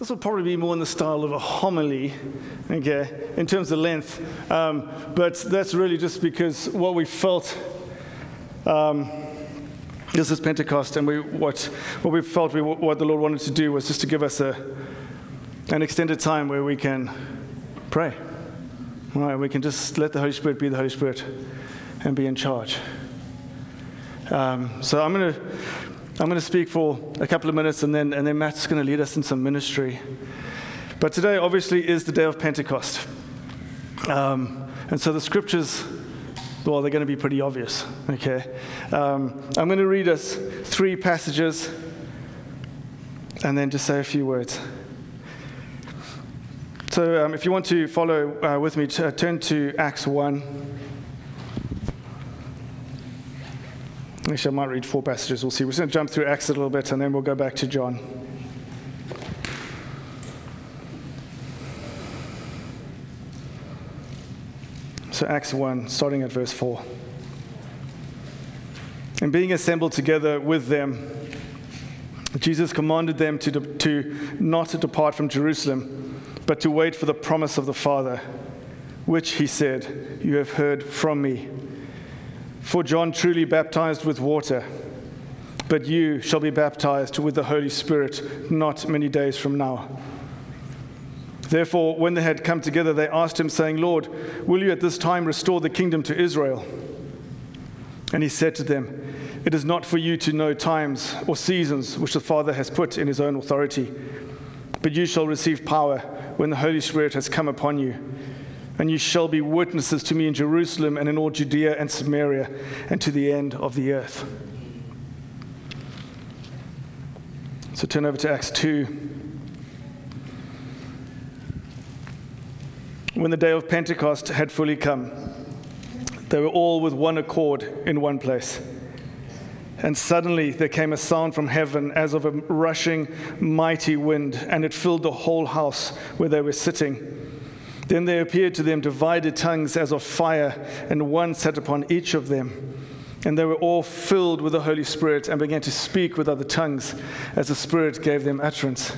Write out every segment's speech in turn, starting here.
this will probably be more in the style of a homily, okay, in terms of length. Um, but that's really just because what we felt. Um, this is Pentecost, and we, what, what we felt we, what the Lord wanted to do was just to give us a, an extended time where we can pray. Right, we can just let the Holy Spirit be the Holy Spirit and be in charge. Um, so I'm going to I'm going to speak for a couple of minutes, and then and then Matt's going to lead us in some ministry. But today, obviously, is the day of Pentecost, um, and so the scriptures. Well, they're going to be pretty obvious, okay? Um, I'm going to read us three passages and then just say a few words. So, um, if you want to follow uh, with me, t- uh, turn to Acts 1. Actually, I might read four passages. We'll see. We're going to jump through Acts a little bit and then we'll go back to John. So, Acts 1, starting at verse 4. And being assembled together with them, Jesus commanded them to, de- to not to depart from Jerusalem, but to wait for the promise of the Father, which he said, You have heard from me. For John truly baptized with water, but you shall be baptized with the Holy Spirit not many days from now. Therefore, when they had come together, they asked him, saying, Lord, will you at this time restore the kingdom to Israel? And he said to them, It is not for you to know times or seasons which the Father has put in his own authority, but you shall receive power when the Holy Spirit has come upon you and you shall be witnesses to me in Jerusalem and in all Judea and Samaria and to the end of the earth. So turn over to Acts 2. When the day of Pentecost had fully come, they were all with one accord in one place. And suddenly there came a sound from heaven as of a rushing mighty wind, and it filled the whole house where they were sitting. Then there appeared to them divided tongues as of fire, and one sat upon each of them. And they were all filled with the Holy Spirit and began to speak with other tongues as the Spirit gave them utterance.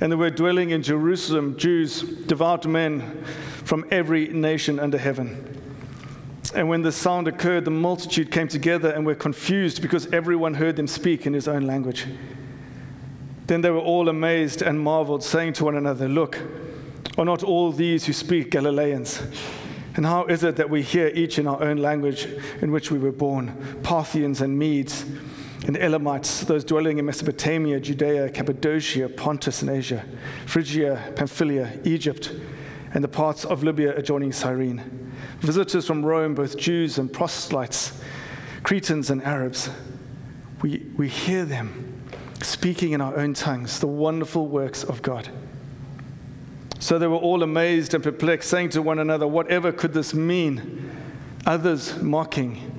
And there were dwelling in Jerusalem Jews, devout men from every nation under heaven. And when the sound occurred, the multitude came together and were confused because everyone heard them speak in his own language. Then they were all amazed and marveled, saying to one another, Look, are not all these who speak Galileans? And how is it that we hear each in our own language in which we were born? Parthians and Medes and Elamites, those dwelling in Mesopotamia, Judea, Cappadocia, Pontus and Asia, Phrygia, Pamphylia, Egypt, and the parts of Libya adjoining Cyrene. Visitors from Rome, both Jews and proselytes, Cretans and Arabs. We, we hear them speaking in our own tongues the wonderful works of God. So they were all amazed and perplexed, saying to one another, Whatever could this mean? Others mocking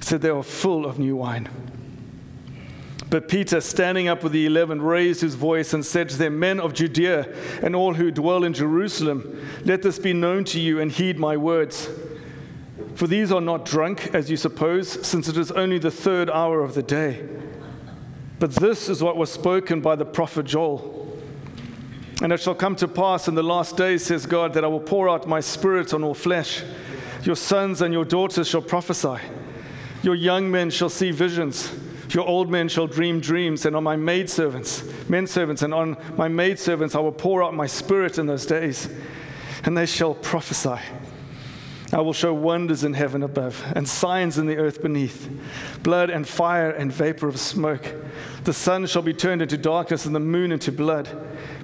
said they were full of new wine. But Peter, standing up with the eleven, raised his voice and said to them, Men of Judea and all who dwell in Jerusalem, let this be known to you and heed my words. For these are not drunk, as you suppose, since it is only the third hour of the day. But this is what was spoken by the prophet Joel. And it shall come to pass in the last days, says God, that I will pour out my spirit on all flesh. Your sons and your daughters shall prophesy. Your young men shall see visions. Your old men shall dream dreams. And on my maidservants, men servants, and on my maidservants I will pour out my spirit in those days, and they shall prophesy. I will show wonders in heaven above and signs in the earth beneath blood and fire and vapor of smoke. The sun shall be turned into darkness and the moon into blood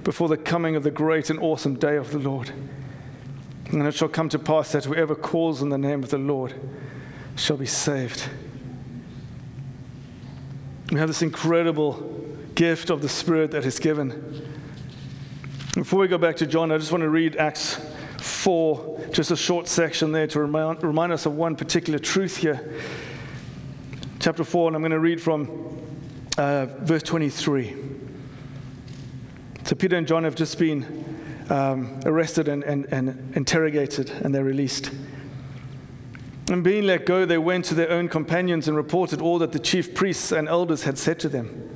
before the coming of the great and awesome day of the Lord. And it shall come to pass that whoever calls on the name of the Lord shall be saved. We have this incredible gift of the Spirit that is given. Before we go back to John, I just want to read Acts 4, just a short section there to remind, remind us of one particular truth here. Chapter 4, and I'm going to read from uh, verse 23. So Peter and John have just been um, arrested and, and, and interrogated, and they're released. And being let go, they went to their own companions and reported all that the chief priests and elders had said to them.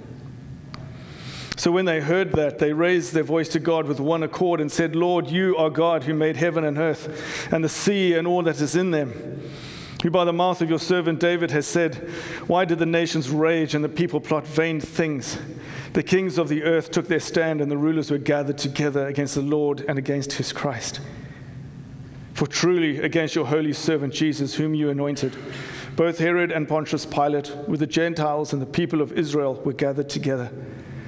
So when they heard that, they raised their voice to God with one accord and said, Lord, you are God who made heaven and earth and the sea and all that is in them. Who by the mouth of your servant David has said, Why did the nations rage and the people plot vain things? The kings of the earth took their stand, and the rulers were gathered together against the Lord and against his Christ. For truly, against your holy servant Jesus, whom you anointed, both Herod and Pontius Pilate, with the Gentiles and the people of Israel, were gathered together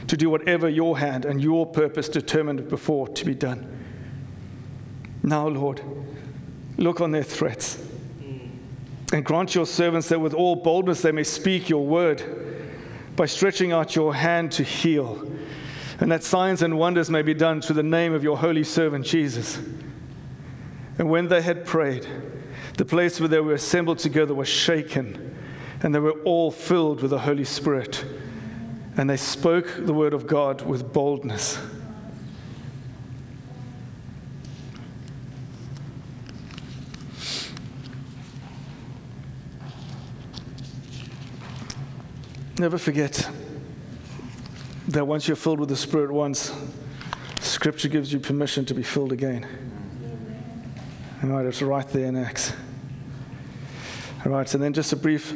to do whatever your hand and your purpose determined before to be done. Now, Lord, look on their threats and grant your servants that with all boldness they may speak your word by stretching out your hand to heal, and that signs and wonders may be done through the name of your holy servant Jesus. And when they had prayed, the place where they were assembled together was shaken, and they were all filled with the Holy Spirit, and they spoke the word of God with boldness. Never forget that once you're filled with the Spirit once, Scripture gives you permission to be filled again. All right, it's right there in Acts. All right, and then just a brief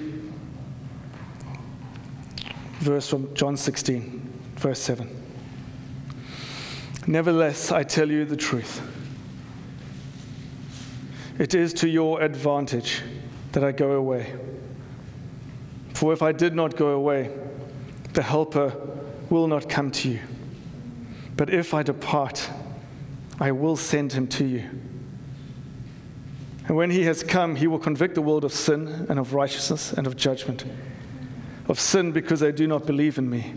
verse from John 16, verse 7. Nevertheless, I tell you the truth. It is to your advantage that I go away. For if I did not go away, the Helper will not come to you. But if I depart, I will send him to you. And when he has come, he will convict the world of sin and of righteousness and of judgment. Of sin because they do not believe in me.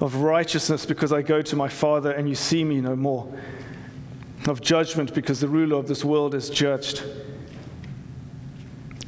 Of righteousness because I go to my Father and you see me no more. Of judgment because the ruler of this world is judged.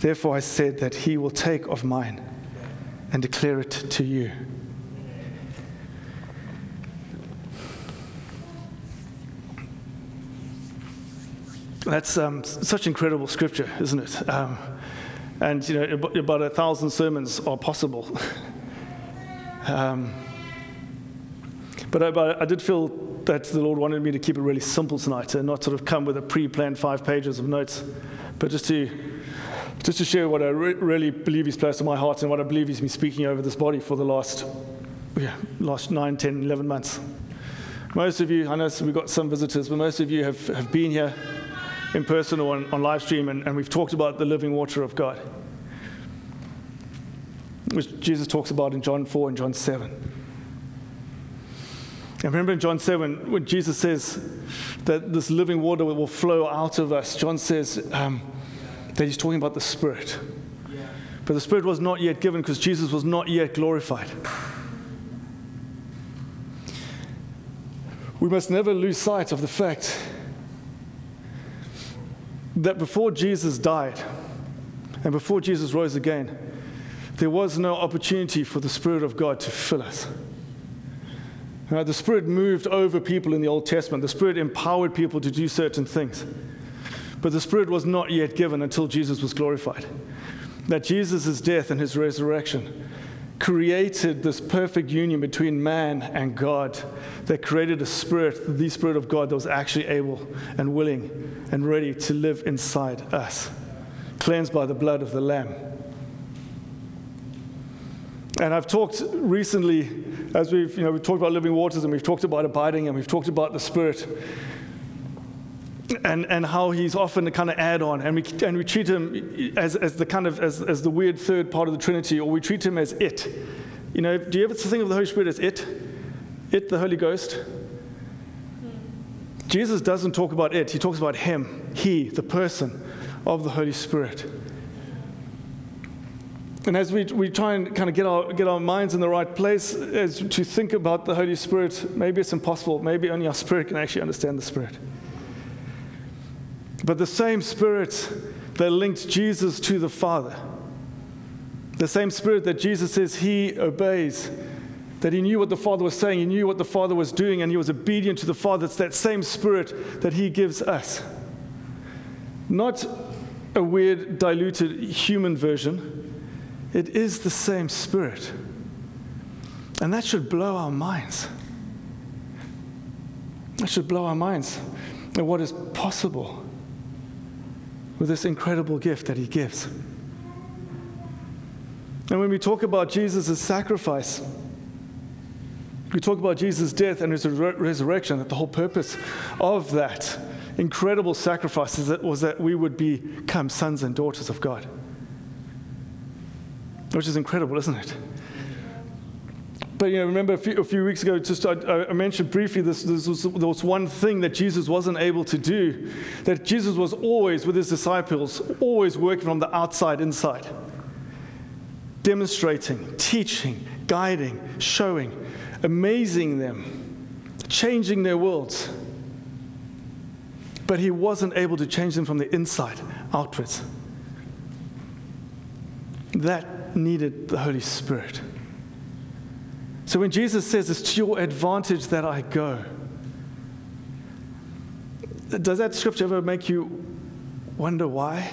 Therefore, I said that he will take of mine and declare it to you. That's um, such incredible scripture, isn't it? Um, and you know, about a thousand sermons are possible. um, but, I, but I did feel that the Lord wanted me to keep it really simple tonight and not sort of come with a pre-planned five pages of notes, but just to just to share what I re- really believe He's placed in my heart and what I believe He's been speaking over this body for the last, yeah, last 9, 10, 11 months. Most of you, I know we've got some visitors, but most of you have, have been here in person or on, on live stream, and, and we've talked about the living water of God, which Jesus talks about in John 4 and John 7. And remember in John 7, when Jesus says that this living water will flow out of us, John says, um, that he's talking about the Spirit. But the Spirit was not yet given because Jesus was not yet glorified. We must never lose sight of the fact that before Jesus died and before Jesus rose again, there was no opportunity for the Spirit of God to fill us. the Spirit moved over people in the Old Testament. The Spirit empowered people to do certain things. But the Spirit was not yet given until Jesus was glorified. That Jesus' death and his resurrection created this perfect union between man and God that created a spirit, the Spirit of God, that was actually able and willing and ready to live inside us, cleansed by the blood of the Lamb. And I've talked recently, as we've, you know, we've talked about living waters and we've talked about abiding and we've talked about the Spirit and, and how he's often a kind of add-on. And we, and we treat him as, as the kind of as, as the weird third part of the trinity or we treat him as it. You know do you ever think of the holy spirit as it? It the holy ghost? Hmm. Jesus doesn't talk about it. He talks about him he the person of the holy spirit. And as we, we try and kind of get our, get our minds in the right place as to think about the Holy Spirit, maybe it's impossible. Maybe only our spirit can actually understand the Spirit. But the same Spirit that linked Jesus to the Father, the same Spirit that Jesus says he obeys, that he knew what the Father was saying, he knew what the Father was doing, and he was obedient to the Father, it's that same Spirit that he gives us. Not a weird, diluted human version it is the same Spirit. And that should blow our minds. That should blow our minds at what is possible with this incredible gift that He gives. And when we talk about Jesus' sacrifice, we talk about Jesus' death and his resurrection, that the whole purpose of that incredible sacrifice was that we would become sons and daughters of God which is incredible, isn't it? But you know, remember a few, a few weeks ago, just I, I mentioned briefly this, this was, there was one thing that Jesus wasn't able to do. That Jesus was always with his disciples, always working from the outside inside, demonstrating, teaching, guiding, showing, amazing them, changing their worlds. But he wasn't able to change them from the inside outwards. That needed the Holy Spirit. So when Jesus says, It's to your advantage that I go, does that scripture ever make you wonder why?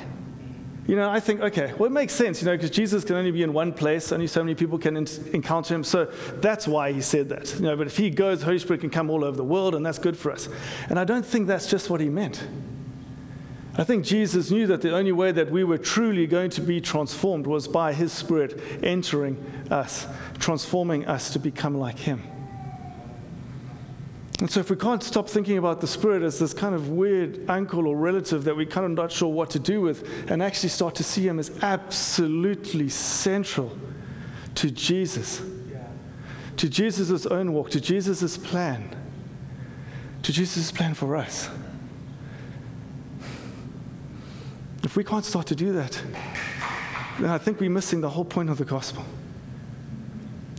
You know, I think, okay, well, it makes sense, you know, because Jesus can only be in one place, only so many people can in- encounter him. So that's why he said that. You know, but if he goes, Holy Spirit can come all over the world, and that's good for us. And I don't think that's just what he meant. I think Jesus knew that the only way that we were truly going to be transformed was by His Spirit entering us, transforming us to become like Him. And so, if we can't stop thinking about the Spirit as this kind of weird uncle or relative that we're kind of not sure what to do with, and actually start to see Him as absolutely central to Jesus, to Jesus' own walk, to Jesus' plan, to Jesus' plan for us. If we can't start to do that, then I think we're missing the whole point of the gospel.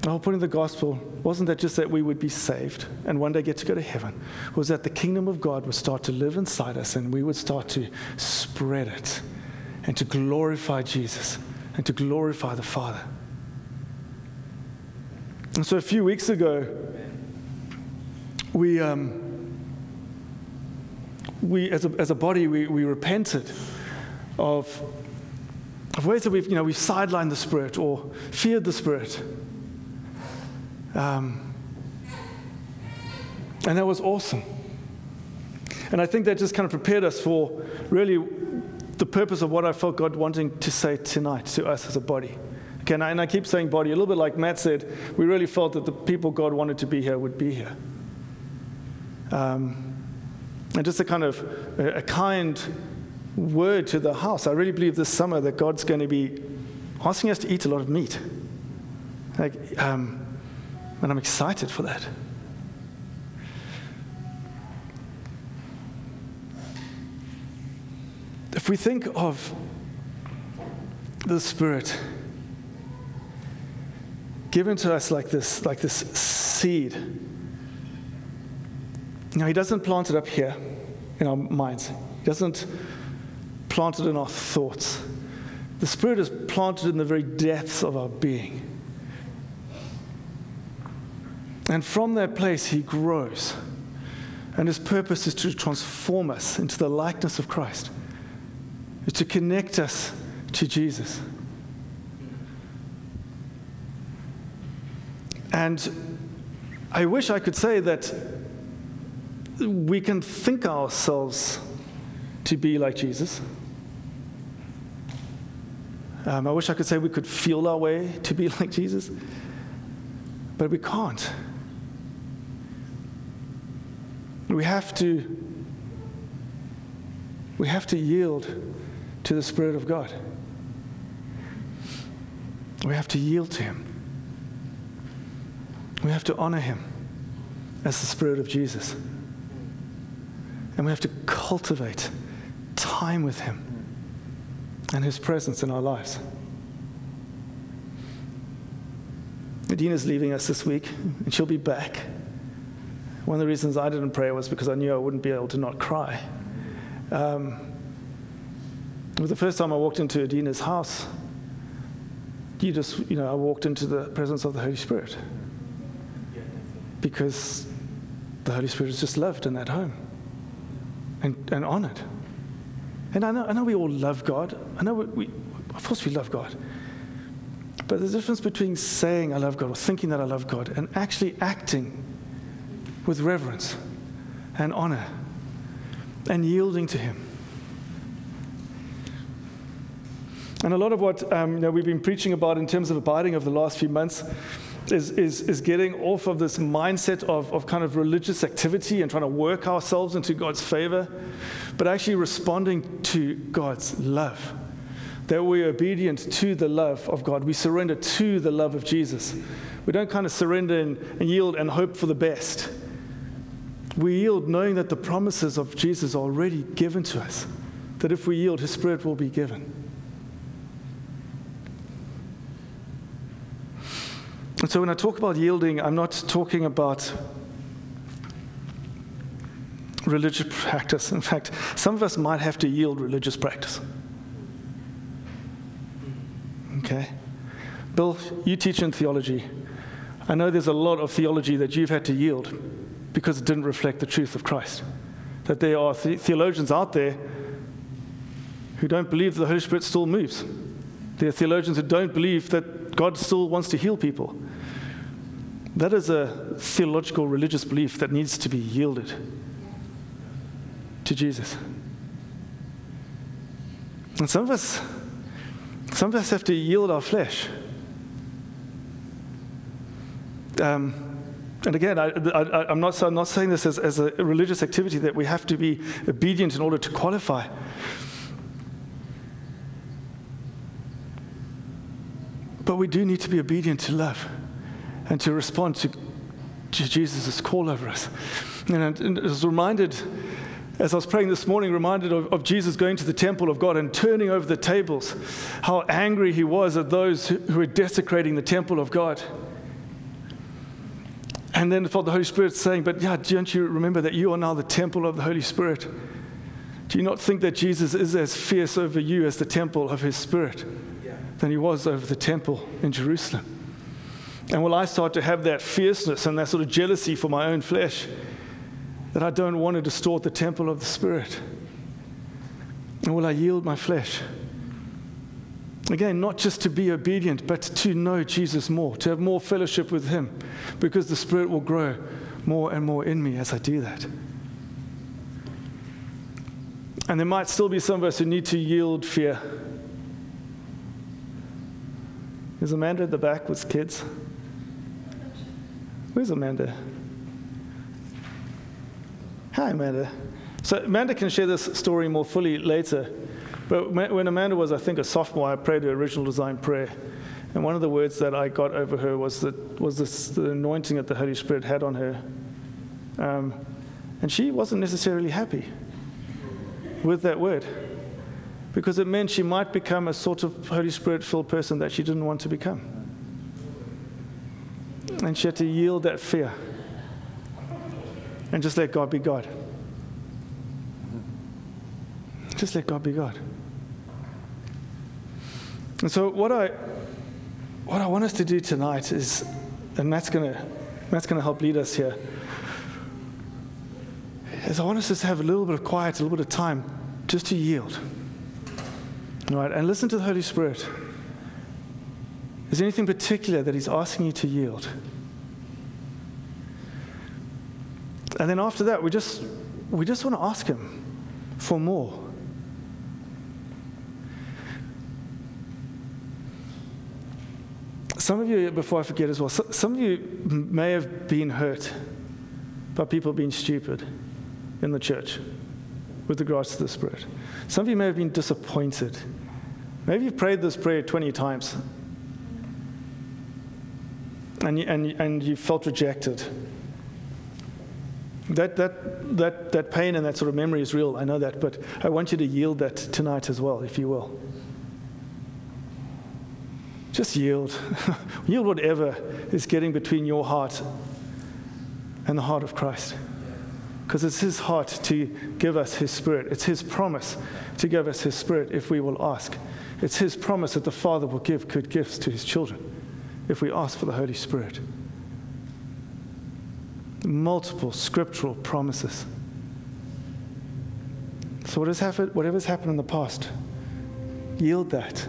The whole point of the gospel wasn't that just that we would be saved and one day get to go to heaven, it was that the kingdom of God would start to live inside us and we would start to spread it and to glorify Jesus and to glorify the Father. And so a few weeks ago, we, um, we as, a, as a body, we, we repented of, of ways that we've, you know, we've sidelined the Spirit or feared the Spirit. Um, and that was awesome. And I think that just kind of prepared us for really the purpose of what I felt God wanting to say tonight to us as a body. Okay, and I, and I keep saying body, a little bit like Matt said, we really felt that the people God wanted to be here would be here. Um, and just a kind of a, a kind word to the house. I really believe this summer that God's going to be asking us to eat a lot of meat. Like, um, and I'm excited for that. If we think of the Spirit given to us like this, like this seed, now He doesn't plant it up here in our minds. He doesn't planted in our thoughts. The Spirit is planted in the very depths of our being. And from that place, He grows. And His purpose is to transform us into the likeness of Christ, is to connect us to Jesus. And I wish I could say that we can think ourselves to be like Jesus. Um, I wish I could say we could feel our way to be like Jesus, but we can't. We have to we have to yield to the Spirit of God. We have to yield to Him. We have to honor Him as the Spirit of Jesus. And we have to cultivate time with Him and His presence in our lives. Adina's leaving us this week, and she'll be back. One of the reasons I didn't pray was because I knew I wouldn't be able to not cry. Um, it was the first time I walked into Adina's house. You just, you know, I walked into the presence of the Holy Spirit because the Holy Spirit is just loved in that home and, and honored. And I know, I know we all love God. I know we, we, of course we love God. But the difference between saying I love God or thinking that I love God and actually acting with reverence and honor and yielding to Him. And a lot of what um, you know, we've been preaching about in terms of abiding over the last few months is, is, is getting off of this mindset of, of kind of religious activity and trying to work ourselves into God's favor, but actually responding to God's love. That we're obedient to the love of God. We surrender to the love of Jesus. We don't kind of surrender and, and yield and hope for the best. We yield knowing that the promises of Jesus are already given to us. That if we yield, His Spirit will be given. And so when I talk about yielding, I'm not talking about religious practice. In fact, some of us might have to yield religious practice. Okay? Bill, you teach in theology. I know there's a lot of theology that you've had to yield because it didn't reflect the truth of Christ. That there are the- theologians out there who don't believe that the Holy Spirit still moves. There are theologians who don't believe that God still wants to heal people. That is a theological religious belief that needs to be yielded to Jesus. And some of us, some of us have to yield our flesh. Um, and again, I, am not, I'm not saying this as, as a religious activity that we have to be obedient in order to qualify. But we do need to be obedient to love and to respond to, to Jesus' call over us. And, I was reminded, as I was praying this morning, reminded of, of, Jesus going to the temple of God and turning over the tables, how angry he was at those who, were desecrating the temple of God. And then felt the Holy Spirit saying, But yeah, don't you remember that you are now the temple of the Holy Spirit? Do you not think that Jesus is as fierce over you as the temple of his Spirit than he was over the temple in Jerusalem? And will I start to have that fierceness and that sort of jealousy for my own flesh that I don't want to distort the temple of the Spirit? And will I yield my flesh? Again, not just to be obedient, but to know Jesus more, to have more fellowship with Him, because the Spirit will grow more and more in me as I do that. And there might still be some of us who need to yield fear. Is Amanda at the back with kids? Where's Amanda? Hi, Amanda. So, Amanda can share this story more fully later. But when Amanda was, I think, a sophomore, I prayed her original design prayer. And one of the words that I got over her was, that, was this, the anointing that the Holy Spirit had on her. Um, and she wasn't necessarily happy with that word because it meant she might become a sort of Holy Spirit filled person that she didn't want to become. And she had to yield that fear and just let God be God. Just let God be God. And so what I what I want us to do tonight is, and Matt's gonna Matt's gonna help lead us here, is I want us to have a little bit of quiet, a little bit of time just to yield. All right, and listen to the Holy Spirit. Is there anything particular that He's asking you to yield? And then after that, we just, we just want to ask Him for more. Some of you, before I forget as well, some of you may have been hurt by people being stupid in the church with regards to the Spirit. Some of you may have been disappointed. Maybe you've prayed this prayer 20 times and you, and, and you felt rejected. That, that, that, that pain and that sort of memory is real, I know that, but I want you to yield that tonight as well, if you will. Just yield. yield whatever is getting between your heart and the heart of Christ. Because it's His heart to give us His Spirit. It's His promise to give us His Spirit if we will ask. It's His promise that the Father will give good gifts to His children if we ask for the Holy Spirit. Multiple scriptural promises. So, what has happened, whatever's happened in the past, yield that.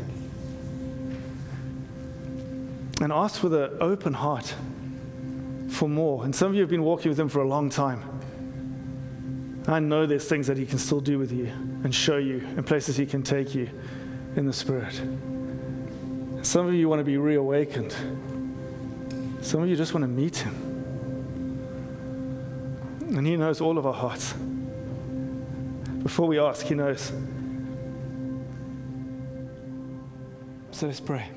And ask with an open heart for more. And some of you have been walking with Him for a long time. I know there's things that He can still do with you and show you, and places He can take you in the Spirit. Some of you want to be reawakened. Some of you just want to meet Him. And He knows all of our hearts. Before we ask, He knows. So let's pray.